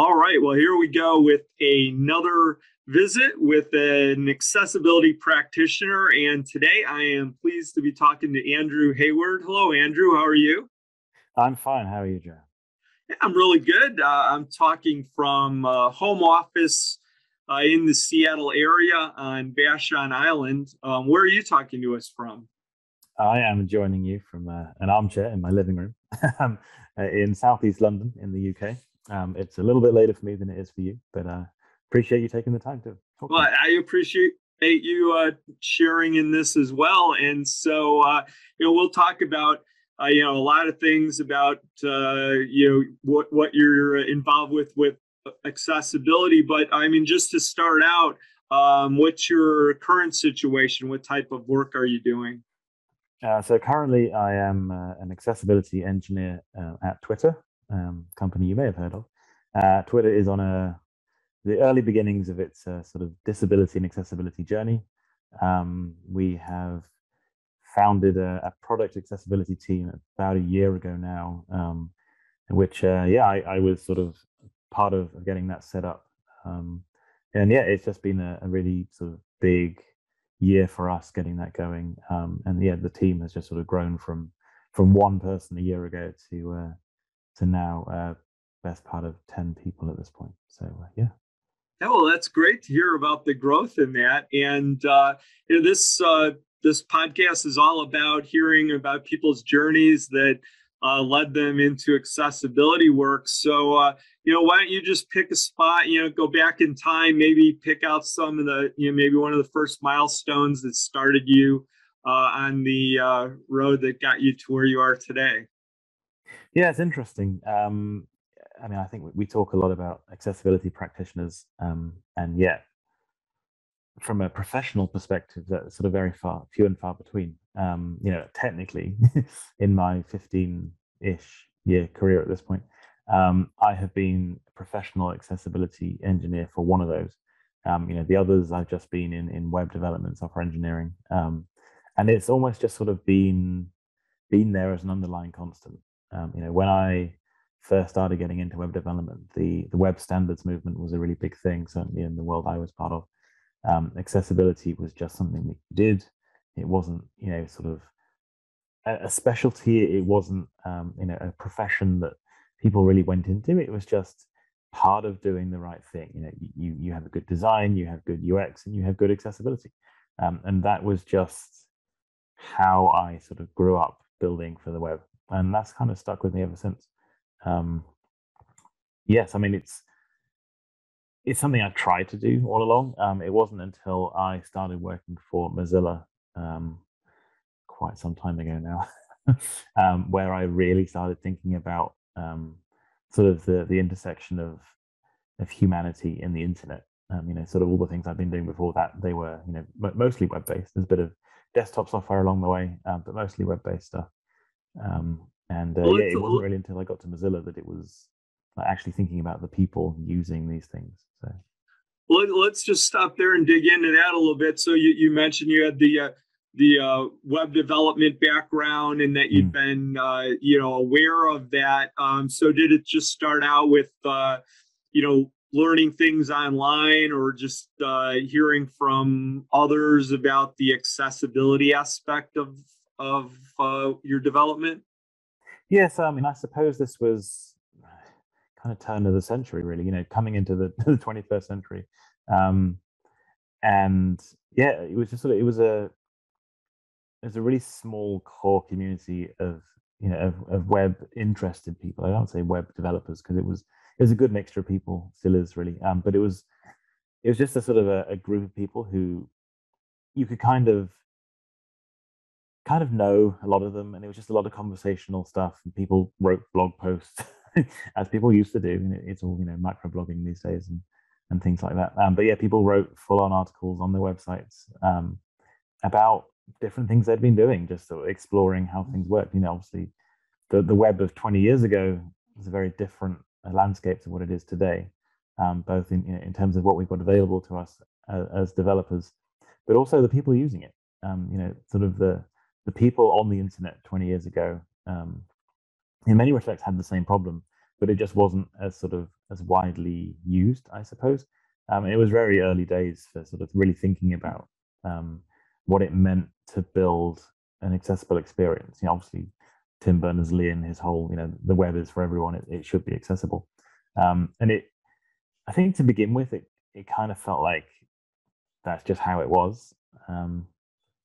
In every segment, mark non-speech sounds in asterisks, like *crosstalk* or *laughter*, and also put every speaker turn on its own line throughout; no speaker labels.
All right, well, here we go with another visit with an accessibility practitioner. And today I am pleased to be talking to Andrew Hayward. Hello, Andrew. How are you?
I'm fine. How are you, Joe?
Yeah, I'm really good. Uh, I'm talking from uh, home office uh, in the Seattle area on Vashon Island. Um, where are you talking to us from?
I am joining you from uh, an armchair in my living room *laughs* uh, in southeast London in the UK. Um, it's a little bit later for me than it is for you, but uh, appreciate you taking the time to talk.
Well, to I appreciate you uh, sharing in this as well. And so, uh, you know, we'll talk about, uh, you know, a lot of things about, uh, you know, what, what you're involved with, with accessibility. But I mean, just to start out, um, what's your current situation? What type of work are you doing?
Uh, so currently, I am uh, an accessibility engineer uh, at Twitter um, company you may have heard of. Uh, Twitter is on a the early beginnings of its uh, sort of disability and accessibility journey. Um, we have founded a, a, product accessibility team about a year ago now, um, which, uh, yeah, I, I, was sort of part of getting that set up. Um, and yeah, it's just been a, a, really sort of big year for us getting that going. Um, and yeah, the team has just sort of grown from from one person a year ago to uh, to now uh, best part of 10 people at this point. So, uh, yeah.
Yeah, well, that's great to hear about the growth in that. And uh, you know, this uh, this podcast is all about hearing about people's journeys that uh, led them into accessibility work. So, uh, you know, why don't you just pick a spot? You know, go back in time, maybe pick out some of the, you know, maybe one of the first milestones that started you uh, on the uh, road that got you to where you are today.
Yeah, it's interesting. Um, I mean, I think we talk a lot about accessibility practitioners, um, and yet, from a professional perspective, that's sort of very far, few and far between. Um, you know, technically, *laughs* in my 15-ish year career at this point, um, I have been a professional accessibility engineer for one of those. Um, you know, the others I've just been in in web development, software engineering, um, and it's almost just sort of been been there as an underlying constant. Um, you know, when I first started getting into web development, the the web standards movement was a really big thing, certainly in the world I was part of. Um, accessibility was just something that you did. It wasn't, you know, sort of a, specialty. It wasn't, um, you know, a profession that people really went into. It was just part of doing the right thing. You know, you you have a good design, you have good UX, and you have good accessibility, um, and that was just how I sort of grew up building for the web and that's kind of stuck with me ever since. Um, yes, I mean it's it's something I tried to do all along. Um, it wasn't until I started working for Mozilla um, quite some time ago now, *laughs* um, where I really started thinking about um, sort of the the intersection of of humanity in the internet. Um, you know, sort of all the things I've been doing before that they were, you know, mostly web based. There's a bit of desktop software along the way, but mostly web based stuff. Um, and uh, well, yeah, it wasn't really until I got to Mozilla that it was like, actually thinking about the people using these things. So,
well, let's just stop there and dig into that a little bit. So you, you mentioned you had the uh, the uh, web development background and that you've mm. been uh, you know aware of that. Um, so did it just start out with uh, you know learning things online or just uh, hearing from others about the accessibility aspect of of uh, your development?
Yes, I mean, I suppose this was kind of turn of the century, really. You know, coming into the, *laughs* the 21st century, um, and yeah, it was just sort of it was a it was a really small core community of you know of, of web interested people. I don't say web developers because it was it was a good mixture of people, still is really. Um, but it was it was just a sort of a, a group of people who you could kind of kind of know a lot of them, and it was just a lot of conversational stuff. And people wrote blog posts, *laughs* as people used to do. And it's all you know, micro blogging these days, and and things like that. Um, but yeah, people wrote full on articles on their websites um, about different things they'd been doing, just sort of exploring how things work. You know, obviously, the the web of 20 years ago was a very different uh, landscape to what it is today, um, both in in terms of what we've got available to us as, as developers, but also the people using it. Um, you know, sort of the the people on the internet 20 years ago, um, in many respects, had the same problem, but it just wasn't as sort of as widely used, I suppose. Um, it was very early days for sort of really thinking about um, what it meant to build an accessible experience. You know, obviously, Tim Berners-Lee and his whole, you know, the web is for everyone. It, it should be accessible, um, and it. I think to begin with, it it kind of felt like that's just how it was. Um,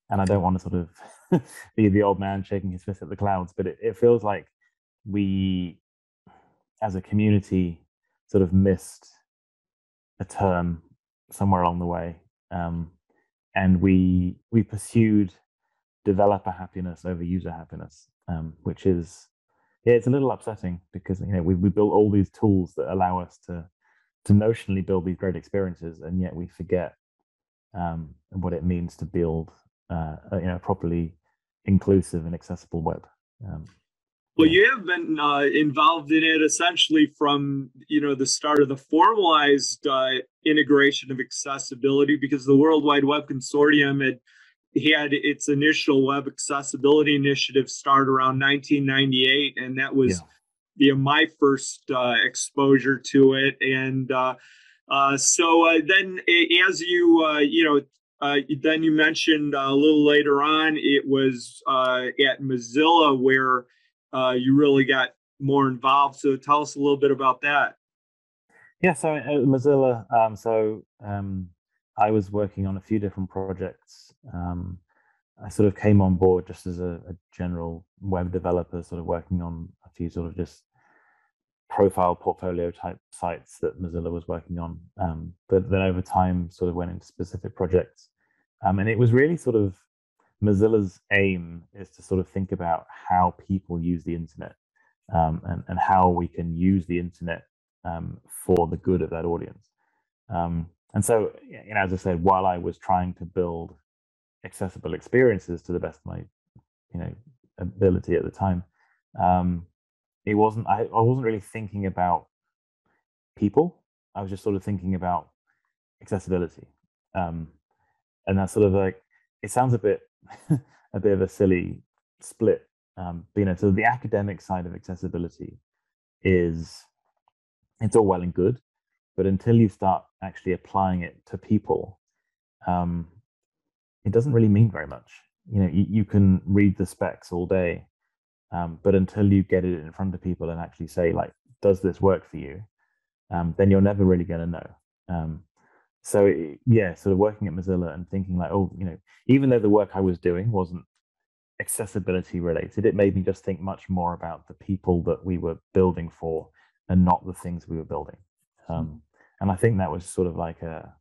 and I don't want to sort of *laughs* be the old man shaking his fist at the clouds, but it, it feels like we, as a community, sort of missed a turn somewhere along the way, um, and we we pursued developer happiness over user happiness, um, which is yeah, it's a little upsetting because you know we we built all these tools that allow us to to notionally build these great experiences, and yet we forget um, what it means to build uh, you know properly inclusive and accessible web. Um,
well, you have been uh, involved in it essentially from you know the start of the formalized uh, integration of accessibility because the World Wide Web Consortium had had its initial web accessibility initiative start around 1998, and that was yeah. you know, my first uh, exposure to it. And uh, uh, so uh, then, as you you know uh, then you mentioned uh, a little later on, it was uh, at Mozilla where uh, you really got more involved. So tell us a little bit about that.
Yeah, so at Mozilla, um, so um, I was working on a few different projects. Um, I sort of came on board just as a, a, general web developer, sort of working on a few sort of just profile portfolio type sites that Mozilla was working on. Um, but then over time, sort of went into specific projects. Um, and it was really sort of Mozilla's aim is to sort of think about how people use the internet um, and, and how we can use the internet um, for the good of that audience. Um, and so, you know, as I said, while I was trying to build accessible experiences to the best of my, you know, ability at the time, um, it wasn't I, I wasn't really thinking about people. I was just sort of thinking about accessibility. Um, and that's sort of like it sounds a bit *laughs* a bit of a silly split. Um, but, you know, so the academic side of accessibility is it's all well and good, but until you start actually applying it to people, um, it doesn't really mean very much. You know, you, you can read the specs all day, um, but until you get it in front of people and actually say, like, does this work for you? Um, then you're never really going to know. Um, so yeah, sort of working at Mozilla and thinking like, oh, you know, even though the work I was doing wasn't accessibility related, it made me just think much more about the people that we were building for and not the things we were building. Hmm. Um, and I think that was sort of like a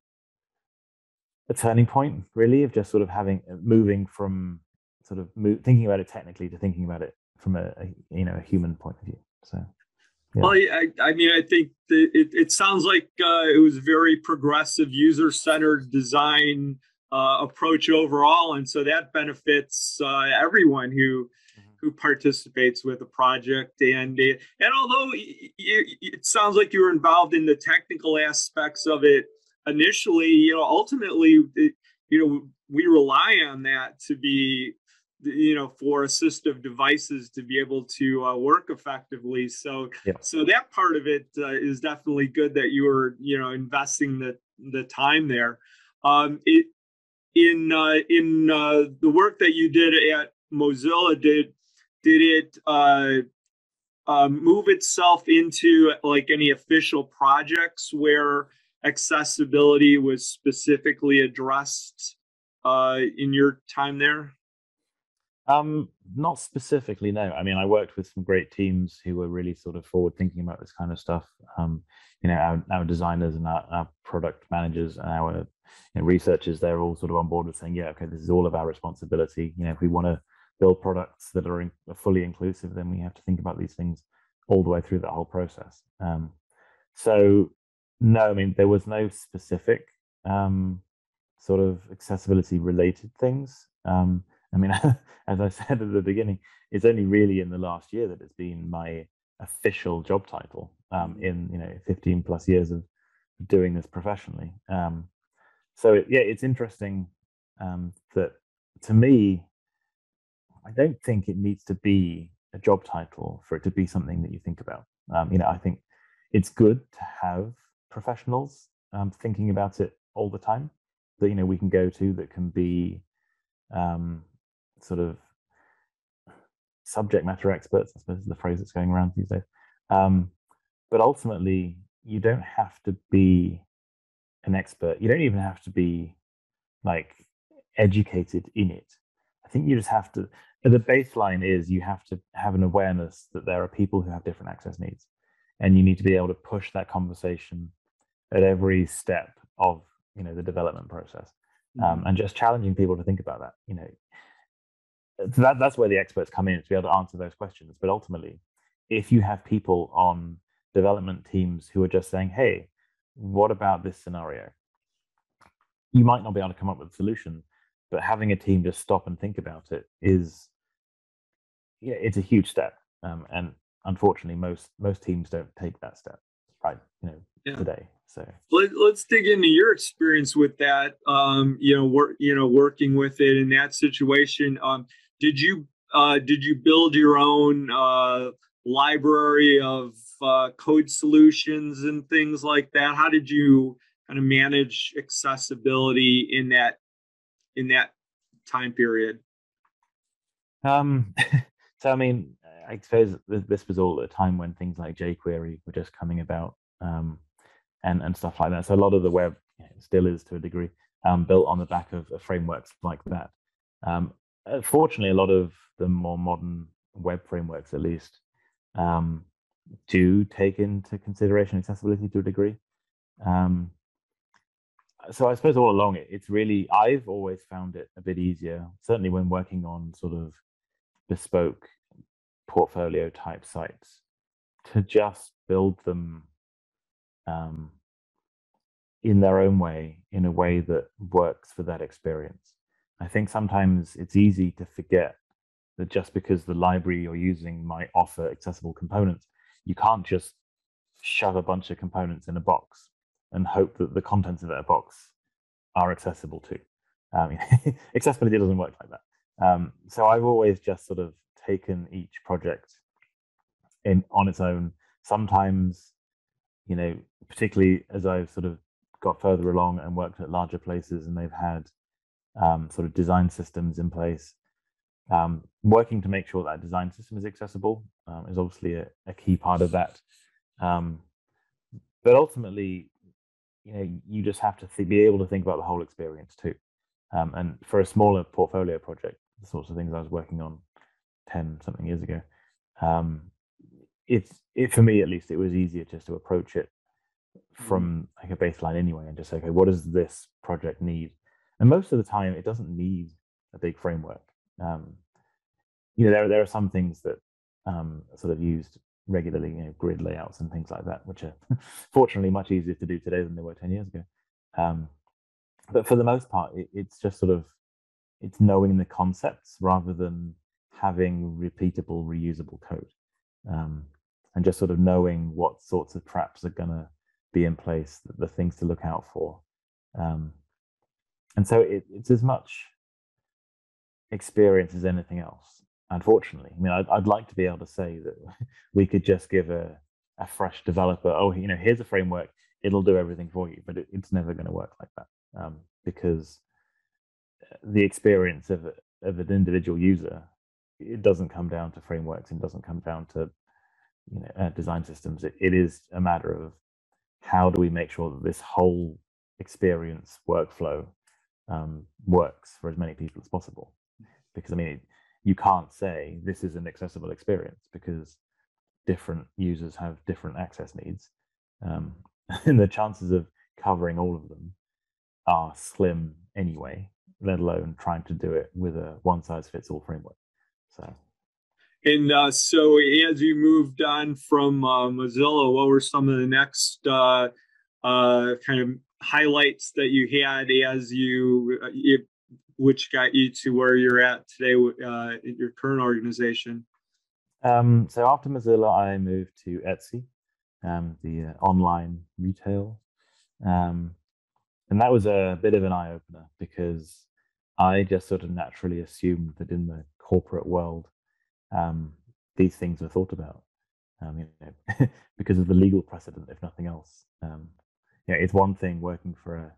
a turning point, really, of just sort of having uh, moving from sort of move, thinking about it technically to thinking about it from a, a you know a human point of view. So.
Yeah. Well, I, I mean, I think it, it sounds like uh, it was very progressive, user centered design uh, approach overall, and so that benefits uh, everyone who mm-hmm. who participates with the project. And and although it sounds like you were involved in the technical aspects of it initially, you know, ultimately, you know, we rely on that to be you know for assistive devices to be able to uh, work effectively. So yeah. so that part of it uh, is definitely good that you were you know investing the the time there. Um it in uh, in uh, the work that you did at mozilla did did it uh, uh, move itself into like any official projects where accessibility was specifically addressed uh, in your time there
um, not specifically, no. I mean, I worked with some great teams who were really sort of forward thinking about this kind of stuff. Um, you know, our, our designers and our, our, product managers and our you know, researchers, they're all sort of on board with saying, yeah, okay, this is all of our responsibility. You know, if we want to build products that are, in, are fully inclusive, then we have to think about these things all the way through that whole process. Um, so No, I mean there was no specific um, sort of accessibility related things. Um, I mean, *laughs* as I said at the beginning, it's only really in the last year that it's been my official job title um, mm. in you know 15 plus years of doing this professionally. Um, so it, yeah, it's interesting um, that to me, I don't think it needs to be a job title for it to be something that you think about. Um, you know, I think it's good to have professionals um, thinking about it all the time that you know we can go to that can be um, sort of subject matter experts. I suppose is the phrase that's going around these days. Um, but ultimately, you don't have to be an expert. You don't even have to be like educated in it. I think you just have to. The baseline is you have to have an awareness that there are people who have different access needs, and you need to be able to push that conversation at every step of you know the development process, um, mm-hmm. and just challenging people to think about that. You know, that that's where the experts come in to be able to answer those questions. But ultimately, if you have people on development teams who are just saying, "Hey, what about this scenario?" You might not be able to come up with a solution, but having a team just stop and think about it is, yeah, it's a huge step. Um, and unfortunately, most most teams don't take that step, right? You know, yeah. today. So
Let, us dig into your experience with that. Um, you know, work, you know, working with it in that situation. Um, did you uh, did you build your own uh, library of uh, code solutions and things like that? How did you kind of manage accessibility in that in that time period?
Um, *laughs* so I mean, I suppose this was all at a time when things like jQuery were just coming about, um, and and stuff like that. So a lot of the web still is to a degree um, built on the back of, of frameworks like that. Um, fortunately, a lot of the more modern web frameworks, at least, um, do take into consideration accessibility to a degree. Um, so I suppose all along it, it's really I've always found it a bit easier, certainly when working on sort of bespoke portfolio type sites, to just build them um, in their own way, in a way that works for that experience. I think sometimes it's easy to forget that just because the library you're using might offer accessible components, you can't just shove a bunch of components in a box and hope that the contents of that box are accessible too. Um, *laughs* accessibility doesn't work like that. Um, so I've always just sort of taken each project in on its own. Sometimes, you know, particularly as I've sort of got further along and worked at larger places, and they've had um, sort of design systems in place. Um, working to make sure that design system is accessible um, is obviously a, a, key part of that. Um, but ultimately, you know, you just have to th- be able to think about the whole experience too. Um, and for a smaller portfolio project, the sorts of things I was working on ten something years ago, um, it's it for me at least it was easier just to approach it mm-hmm. from like a baseline anyway, and just say, okay, what does this project need? And most of the time, it doesn't need a big framework. Um, you know, there there are some things that um, sort of used regularly, you know, grid layouts and things like that, which are *laughs* fortunately much easier to do today than they were ten years ago. Um, but for the most part, it, it's just sort of it's knowing the concepts rather than having repeatable, reusable code, um, and just sort of knowing what sorts of traps are going to be in place, the, the things to look out for. Um, and so it, it's as much experience as anything else unfortunately. I mean I'd, I'd, like to be able to say that *laughs* we could just give a, a fresh developer oh you know here's a framework. It'll do everything for you. But it, it's never going to work like that um, because uh, the experience of, of an individual user it doesn't come down to frameworks and doesn't come down to you know uh, design systems. It, it is a matter of how do we make sure that this whole experience workflow um, works for as many people as possible. Because I mean, you can't say this is an accessible experience because different users have different access needs, um, *laughs* and the chances of covering all of them are slim anyway. Let alone trying to do it with a one size fits all framework. So.
And uh, so, as you moved on from uh, Mozilla, what were some of the next uh, uh, kind of highlights that you had as you, uh, which got you to where you're at today uh, in your current organization?
Um, so after Mozilla, I moved to Etsy, um, the uh, online retail, um, and that was a bit of an eye opener because I just sort of naturally assumed that in the corporate world, um, these things were thought about, um, you know, *laughs* because of the legal precedent, if nothing else. You know, it's one thing working for a,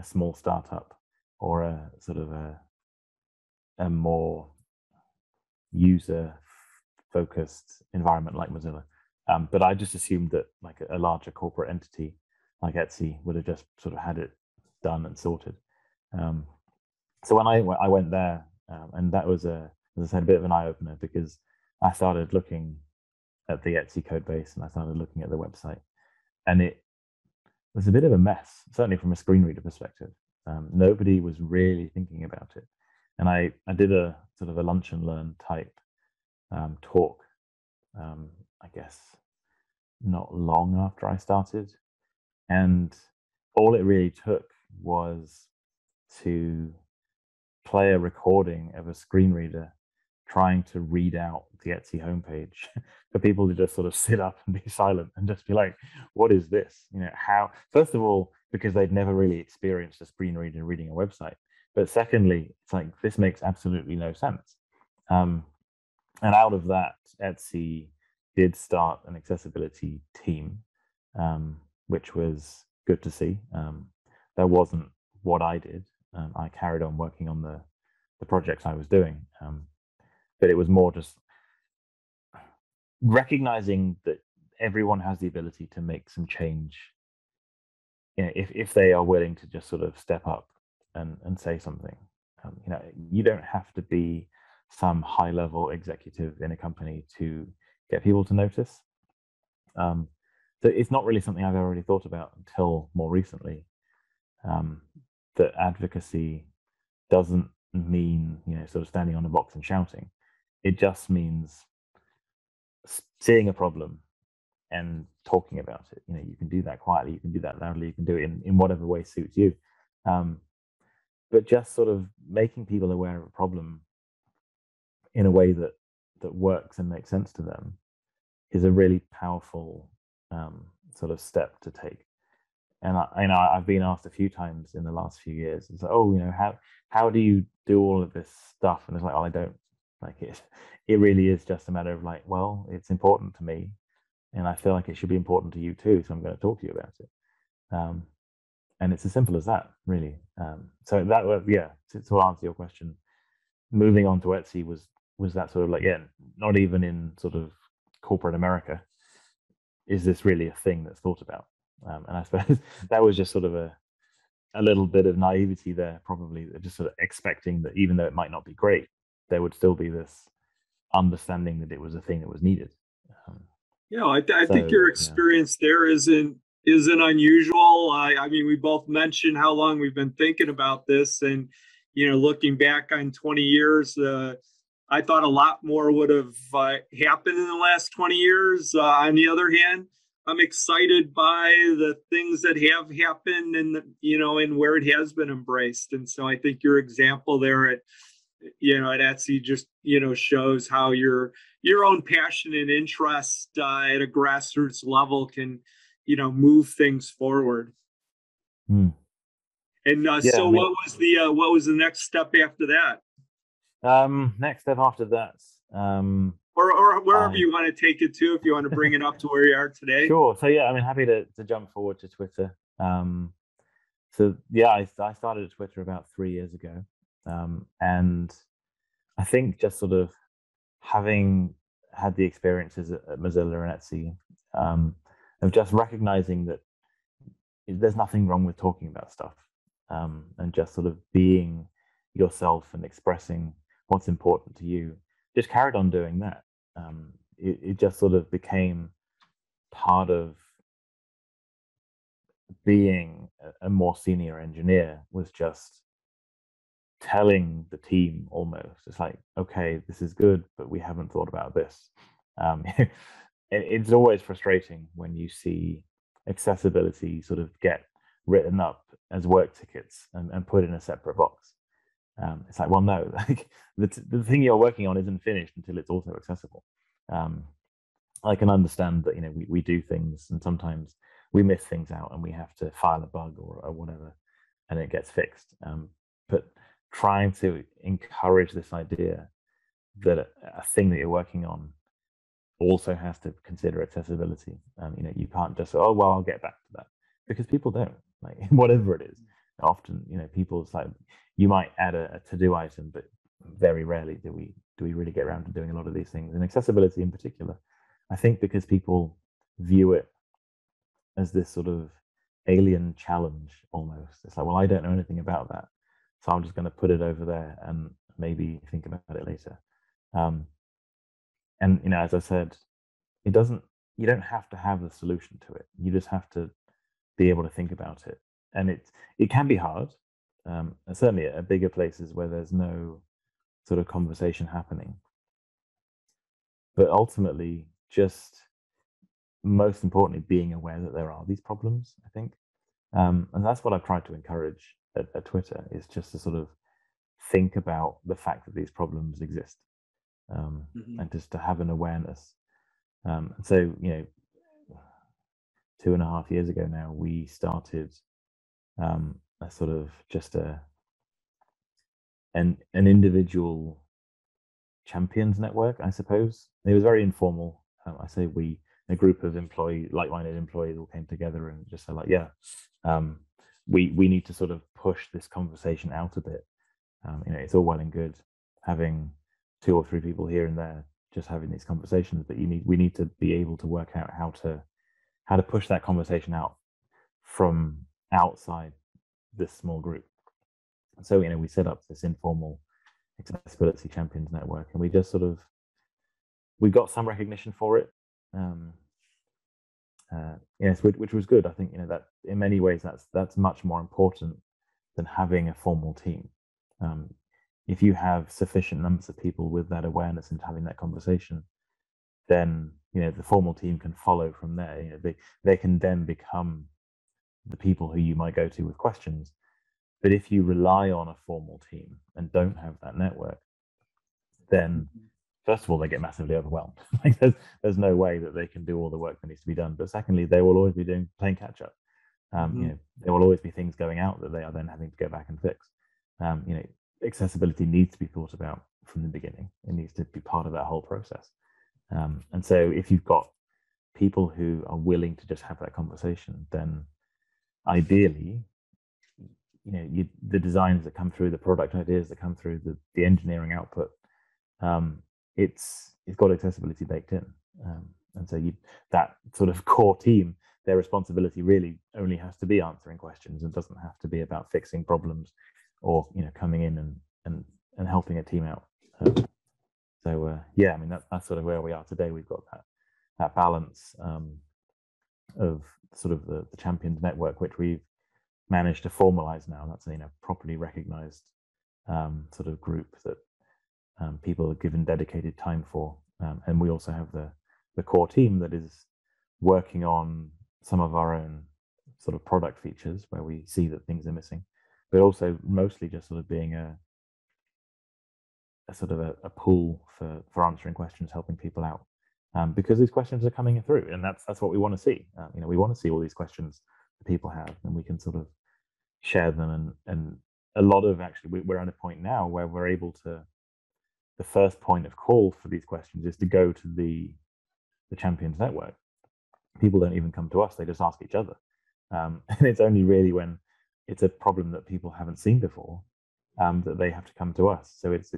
a small startup or a sort of a, a more user focused environment like Mozilla. Um, but I just assumed that like a, a, larger corporate entity like Etsy would have just sort of had it done and sorted. Um, so when I I went there, um, and that was a as I said a bit of an eye opener because I started looking at the Etsy code base and I started looking at the website, and it was a bit of a mess, certainly from a screen reader perspective. Um, nobody was really thinking about it, and I I did a sort of a lunch and learn type um, talk, um, I guess, not long after I started, and all it really took was to play a recording of a screen reader trying to read out the Etsy homepage *laughs* for people to just sort of sit up and be silent and just be like, what is this? You know, how, first of all, because they'd never really experienced a screen reader reading a website. But secondly, it's like, this makes absolutely no sense. Um, and out of that, Etsy did start an accessibility team, um, which was good to see. Um, that wasn't what I did. Um, I carried on working on the the projects I was doing, um, but it was more just recognizing that everyone has the ability to make some change. You know, if if they are willing to just sort of step up and and say something, um, you know, you don't have to be some high level executive in a company to get people to notice. Um, so it's not really something I've ever thought about until more recently. Um, that advocacy doesn't mean you know sort of standing on a box and shouting. It just means seeing a problem and talking about it. You know, you can do that quietly, you can do that loudly, you can do it in, in whatever way suits you. Um, but just sort of making people aware of a problem in a way that that works and makes sense to them is a really powerful um, sort of step to take. And I, you know, I've been asked a few times in the last few years, it's like, oh, you know, how how do you do all of this stuff? And it's like, oh, I don't like it. It really is just a matter of like, well, it's important to me, and I feel like it should be important to you too. So I'm going to talk to you about it. Um, and it's as simple as that, really. Um, so that was yeah. To, to answer your question, moving on to Etsy was was that sort of like yeah, not even in sort of corporate America is this really a thing that's thought about? Um, and I *laughs* suppose that was just sort of a a little bit of naivety there, probably just sort of expecting that even though it might not be great, there would still be this understanding that it was a thing that was needed. Um,
yeah, I, th- I so, think your experience yeah. there isn't isn't unusual. I, I mean, we both mentioned how long we've been thinking about this, and you know, looking back on 20 years, uh, I thought a lot more would have uh, happened in the last 20 years. Uh, on the other hand, I'm excited by the things that have happened and you know and where it has been embraced. And so I think your example there at you know at Etsy just you know shows how your your own passion and interest uh, at a grassroots level can you know move things forward.
Mm.
And uh, yeah, so, I mean, what was the uh, what was the next step after that?
Um, next step after that, um,
or or wherever you want to take it to, if you want to bring it up to where you are today. *laughs*
Sure. So yeah, I mean, happy to to jump forward to Twitter. Um, so yeah, I I started at Twitter about three years ago, um, and I think just sort of having had the experiences at, Mozilla and Etsy, um, of just recognizing that there's nothing wrong with talking about stuff, um, and just sort of being yourself and expressing what's important to you, just carried on doing that. Um, it, it just sort of became part of being a, a more senior engineer was just telling the team almost it's like okay this is good but we haven't thought about this um, *laughs* it, it's always frustrating when you see accessibility sort of get written up as work tickets and, and put in a separate box. Um, it's like, well, no, *laughs* like the, t- the thing you're working on isn't finished until it's also accessible. Um, I can understand that you know we, we do things and sometimes we miss things out and we have to file a bug or, or whatever and it gets fixed. Um, but trying to encourage this idea that a, a, thing that you're working on also has to consider accessibility. Um, you know, you can't just oh well I'll get back to that because people don't like *laughs* whatever it is. Often, you know, people's like you might add a, a to-do item, but very rarely do we do we really get around to doing a lot of these things. And accessibility in particular, I think because people view it as this sort of alien challenge almost. It's like, well, I don't know anything about that, so I'm just going to put it over there and maybe think about it later. Um, and you know, as I said, it doesn't. You don't have to have the solution to it. You just have to be able to think about it. And it it can be hard. Um, and certainly at bigger places where there's no sort of conversation happening. But ultimately, just most importantly, being aware that there are these problems, I think. Um, and that's what I've tried to encourage at, at, Twitter is just to sort of think about the fact that these problems exist um, mm-hmm. and just to have an awareness. Um, and so, you know, two and a half years ago now, we started um, a sort of just a an an individual champions network, I suppose. It was very informal. Um, I say we a group of employee like-minded employees all came together and just said like yeah um, we we need to sort of push this conversation out a bit. Um, you know it's all well and good having two or three people here and there just having these conversations but you need we need to be able to work out how to how to push that conversation out from outside this small group. So you know we set up this informal accessibility champions network and we just sort of we got some recognition for it. Um, uh, yes, which, which was good. I think you know that in many ways that's that's much more important than having a formal team. Um, if you have sufficient numbers of people with that awareness and having that conversation, then you know the formal team can follow from there. You know, they they can then become the people who you might go to with questions. But if you rely on a formal team and don't have that network, then mm-hmm first of all, they get massively overwhelmed. *laughs* like there's, there's no way that they can do all the work that needs to be done. But secondly, they will always be doing playing catch up. Um, mm-hmm. You know, there will always be things going out that they are then having to go back and fix. Um, you know, accessibility needs to be thought about from the beginning. It needs to be part of that whole process. Um, and so, if you've got people who are willing to just have that conversation, then ideally, you know, you, the designs that come through, the product ideas that come through, the, the engineering output, um, it's it's got accessibility baked in, um, and so you that sort of *laughs* core team, their responsibility really only has to be answering questions and doesn't have to be about fixing problems or you know coming in and and and helping a team out. Um, so uh, yeah, I mean that, that's sort of where we are today. We've got that that balance um, of sort of the, the champions network, which we've managed to formalize now. That's a you know properly recognized um, sort of group that um, people are given dedicated time for. Um, and we also have the, the core team that is working on some of our own sort of product features where we see that things are missing, but also mostly just sort of being a, a sort of a, a pool for, for answering questions, helping people out. Um, because these questions are coming through, and that's that's what we want to see. Uh, you know, we want to see all these questions that people have, and we can sort of share them. And and a lot of actually, we're at a point now where we're able to the first point of call for these questions is to go to the the champions network. People don't even come to us they just ask each other. Um, *laughs* and it's only really when it's a problem that people haven't seen before um, that they have to come to us. So it's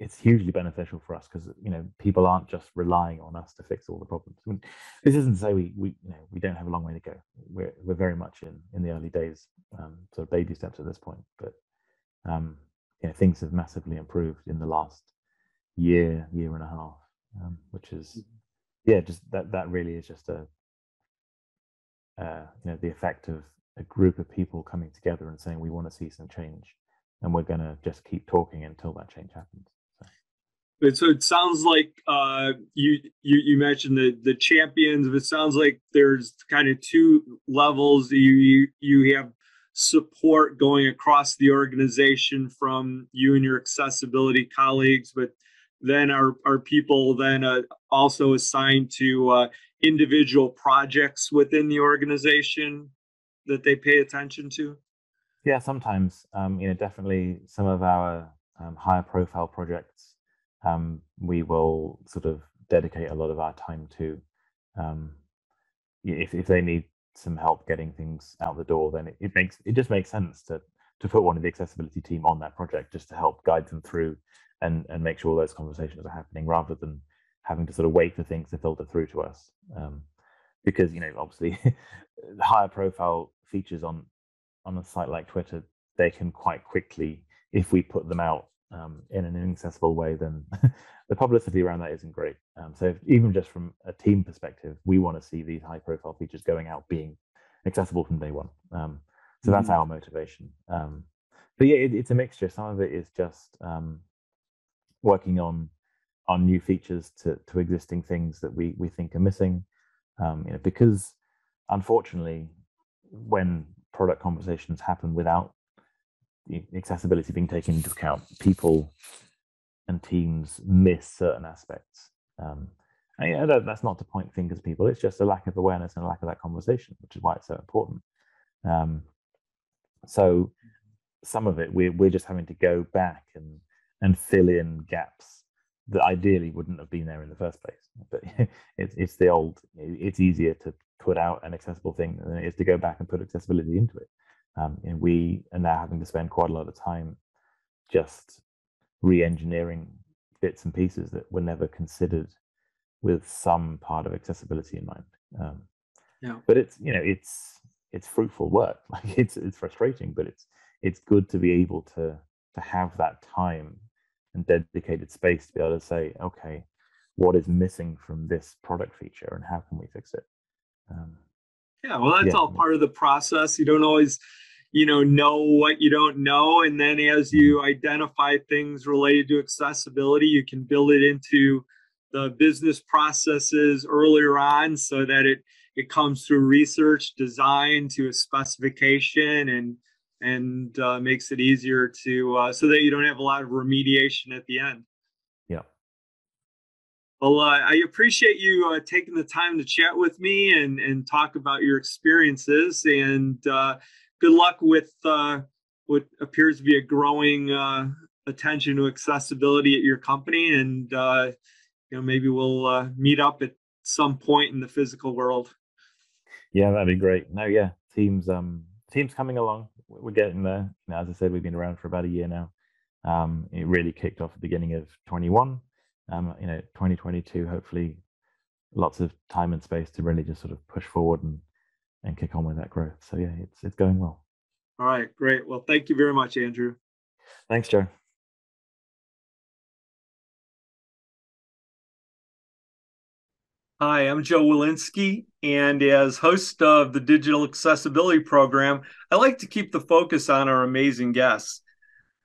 it's hugely beneficial for us because you know people aren't just relying on us to fix all the problems. I mean, this isn't to say we we you know we don't have a long way to go. We're we're very much in in the early days um, sort of baby steps at this point but um, you know, things have massively improved in the last year, year and a half, um, which is, mm-hmm. yeah, just that that really is just a, uh, you know, the effect of a group of people coming together and saying we want to see some change, and we're going to just keep talking until that change happens. So.
so it sounds like uh, you, you you mentioned the the champions. It sounds like there's kind of two levels. You you, you have support going across the organization from you and your accessibility colleagues, but then are are people then uh, also assigned to uh, individual projects within the organization that they pay attention to?
Yeah, sometimes. Um, you know, definitely some of our um, higher profile projects, um, we will sort of dedicate a lot of our time to. Um, if if they need some help getting things out the door, then it, it makes it just makes sense to to put one of the accessibility team on that project just to help guide them through and and make sure those conversations are happening rather than having to sort of wait for things to filter through to us. Um, because you know, obviously, *laughs* higher profile features on on a site like Twitter, they can quite quickly, if we put them out um, in an inaccessible way, then *laughs* the publicity around that isn't great. Um, so if, even just from a team perspective, we want to see these high profile features going out being accessible from day one. Um, so mm-hmm. that's our motivation. Um, but yeah, it, it's a mixture. Some of it is just um, working on on new features to to existing things that we we think are missing. Um, you know, because unfortunately, when product conversations happen without accessibility being taken into account, people and teams miss certain aspects. Um, and that's not to point fingers people. It's just a lack of awareness and a lack of that conversation, which is why it's so important. Um, so some of it we're we're just having to go back and and fill in gaps that ideally wouldn't have been there in the first place. But *laughs* it's it's the old. It's easier to put out an accessible thing than it is to go back and put accessibility into it. Um, and we are now having to spend quite a lot of time just re-engineering bits and pieces that were never considered with some part of accessibility in mind. Um, yeah. But it's you know it's it's fruitful work. *laughs* Like it's it's frustrating, but it's it's good to be able to to have that time and dedicated space to be able to say, okay, what is missing from this product feature and how can we fix it?
Um, yeah, well, that's yeah. all part of the process. You don't always, you know, know what you don't know, and then as mm-hmm. you identify things related to accessibility, you can build it into the business processes earlier on, so that it it comes through research, design to a specification, and and uh, makes it easier to uh, so that you don't have a lot of remediation at the end. Well, uh, I appreciate you uh, taking the time to chat with me and and talk about your experiences. And uh, good luck with uh, what appears to be a growing attention to accessibility at your company. And you know, maybe we'll meet up at some point in the physical world.
Yeah, that'd be great. No, yeah, teams um teams coming along we're getting there. Know, as I said, we've been around for about a year now. Um, it really kicked off at the beginning of 21. Um, you know, 2022, hopefully, lots of time and space to really just sort of push forward and and kick on with that growth. So yeah, it's it's going well.
All right, great. Well, thank you very much, Andrew.
Thanks, Joe.
Hi, I'm Joe Welinske, and as host of the Digital Accessibility Program, I like to keep the focus on our amazing guests.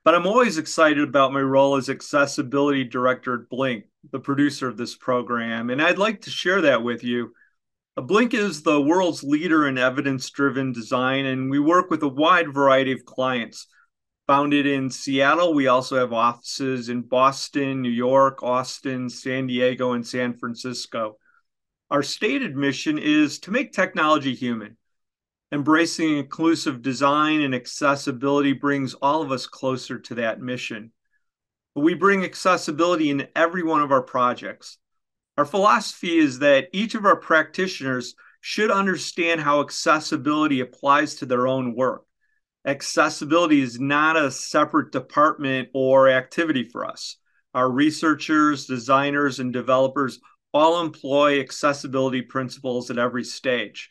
But I'm always excited about my role as Accessibility Director at Blink, the producer of this program, and I'd like to share that with you. Uh, Blink is the world's leader in evidence driven design, and we work with a wide variety of clients. Founded in Seattle, we also have offices in Boston, New York, Austin, San Diego, and San Francisco. Our stated mission is to make technology human. Embracing inclusive design and accessibility brings all of us closer to that mission. We bring accessibility in every one of our projects. Our philosophy is that each of our practitioners should understand how accessibility applies to their own work. Accessibility is not a separate department or activity for us. Our researchers, designers, and developers all employ accessibility principles at every stage.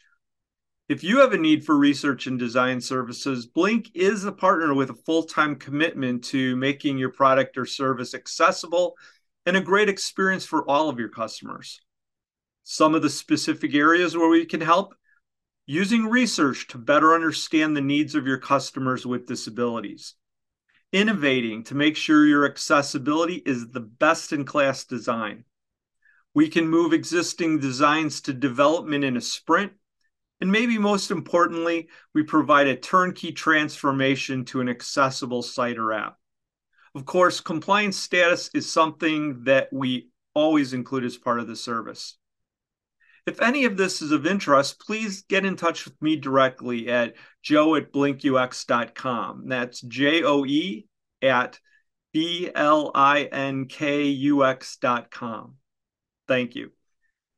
If you have a need for research and design services, Blink is a partner with a full time commitment to making your product or service accessible and a great experience for all of your customers. Some of the specific areas where we can help using research to better understand the needs of your customers with disabilities, innovating to make sure your accessibility is the best in class design. We can move existing designs to development in a sprint. And maybe most importantly, we provide a turnkey transformation to an accessible site or app. Of course, compliance status is something that we always include as part of the service. If any of this is of interest, please get in touch with me directly at joe at blinkux.com. That's J O E at B L I N K U X.com. Thank you.